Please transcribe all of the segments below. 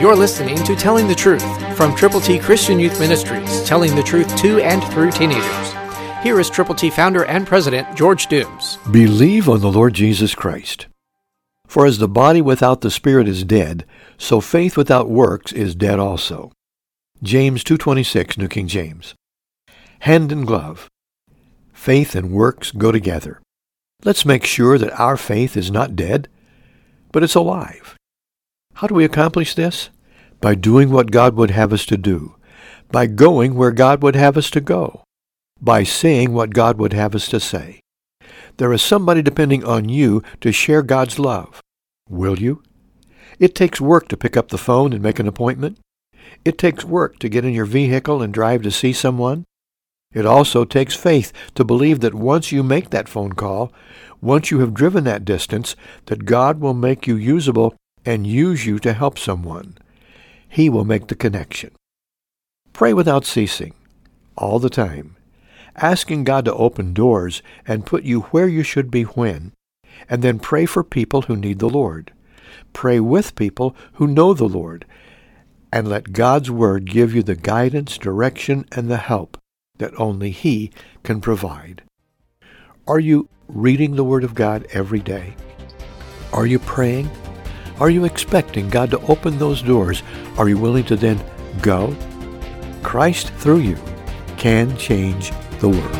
You're listening to Telling the Truth from Triple T Christian Youth Ministries, telling the truth to and through teenagers. Here is Triple T founder and president George Dooms. Believe on the Lord Jesus Christ. For as the body without the spirit is dead, so faith without works is dead also. James 2:26 New King James. Hand in glove. Faith and works go together. Let's make sure that our faith is not dead, but it's alive. How do we accomplish this? By doing what God would have us to do, by going where God would have us to go, by saying what God would have us to say. There is somebody depending on you to share God's love. Will you? It takes work to pick up the phone and make an appointment. It takes work to get in your vehicle and drive to see someone. It also takes faith to believe that once you make that phone call, once you have driven that distance, that God will make you usable and use you to help someone. He will make the connection. Pray without ceasing, all the time, asking God to open doors and put you where you should be when, and then pray for people who need the Lord. Pray with people who know the Lord, and let God's Word give you the guidance, direction, and the help that only He can provide. Are you reading the Word of God every day? Are you praying? Are you expecting God to open those doors? Are you willing to then go? Christ through you can change the world.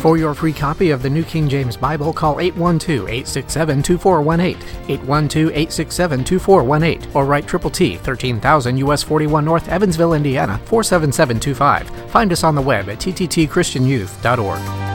For your free copy of the New King James Bible, call 812-867-2418, 812-867-2418, or write Triple T, 13,000 US 41 North, Evansville, Indiana, 47725. Find us on the web at tttchristianyouth.org.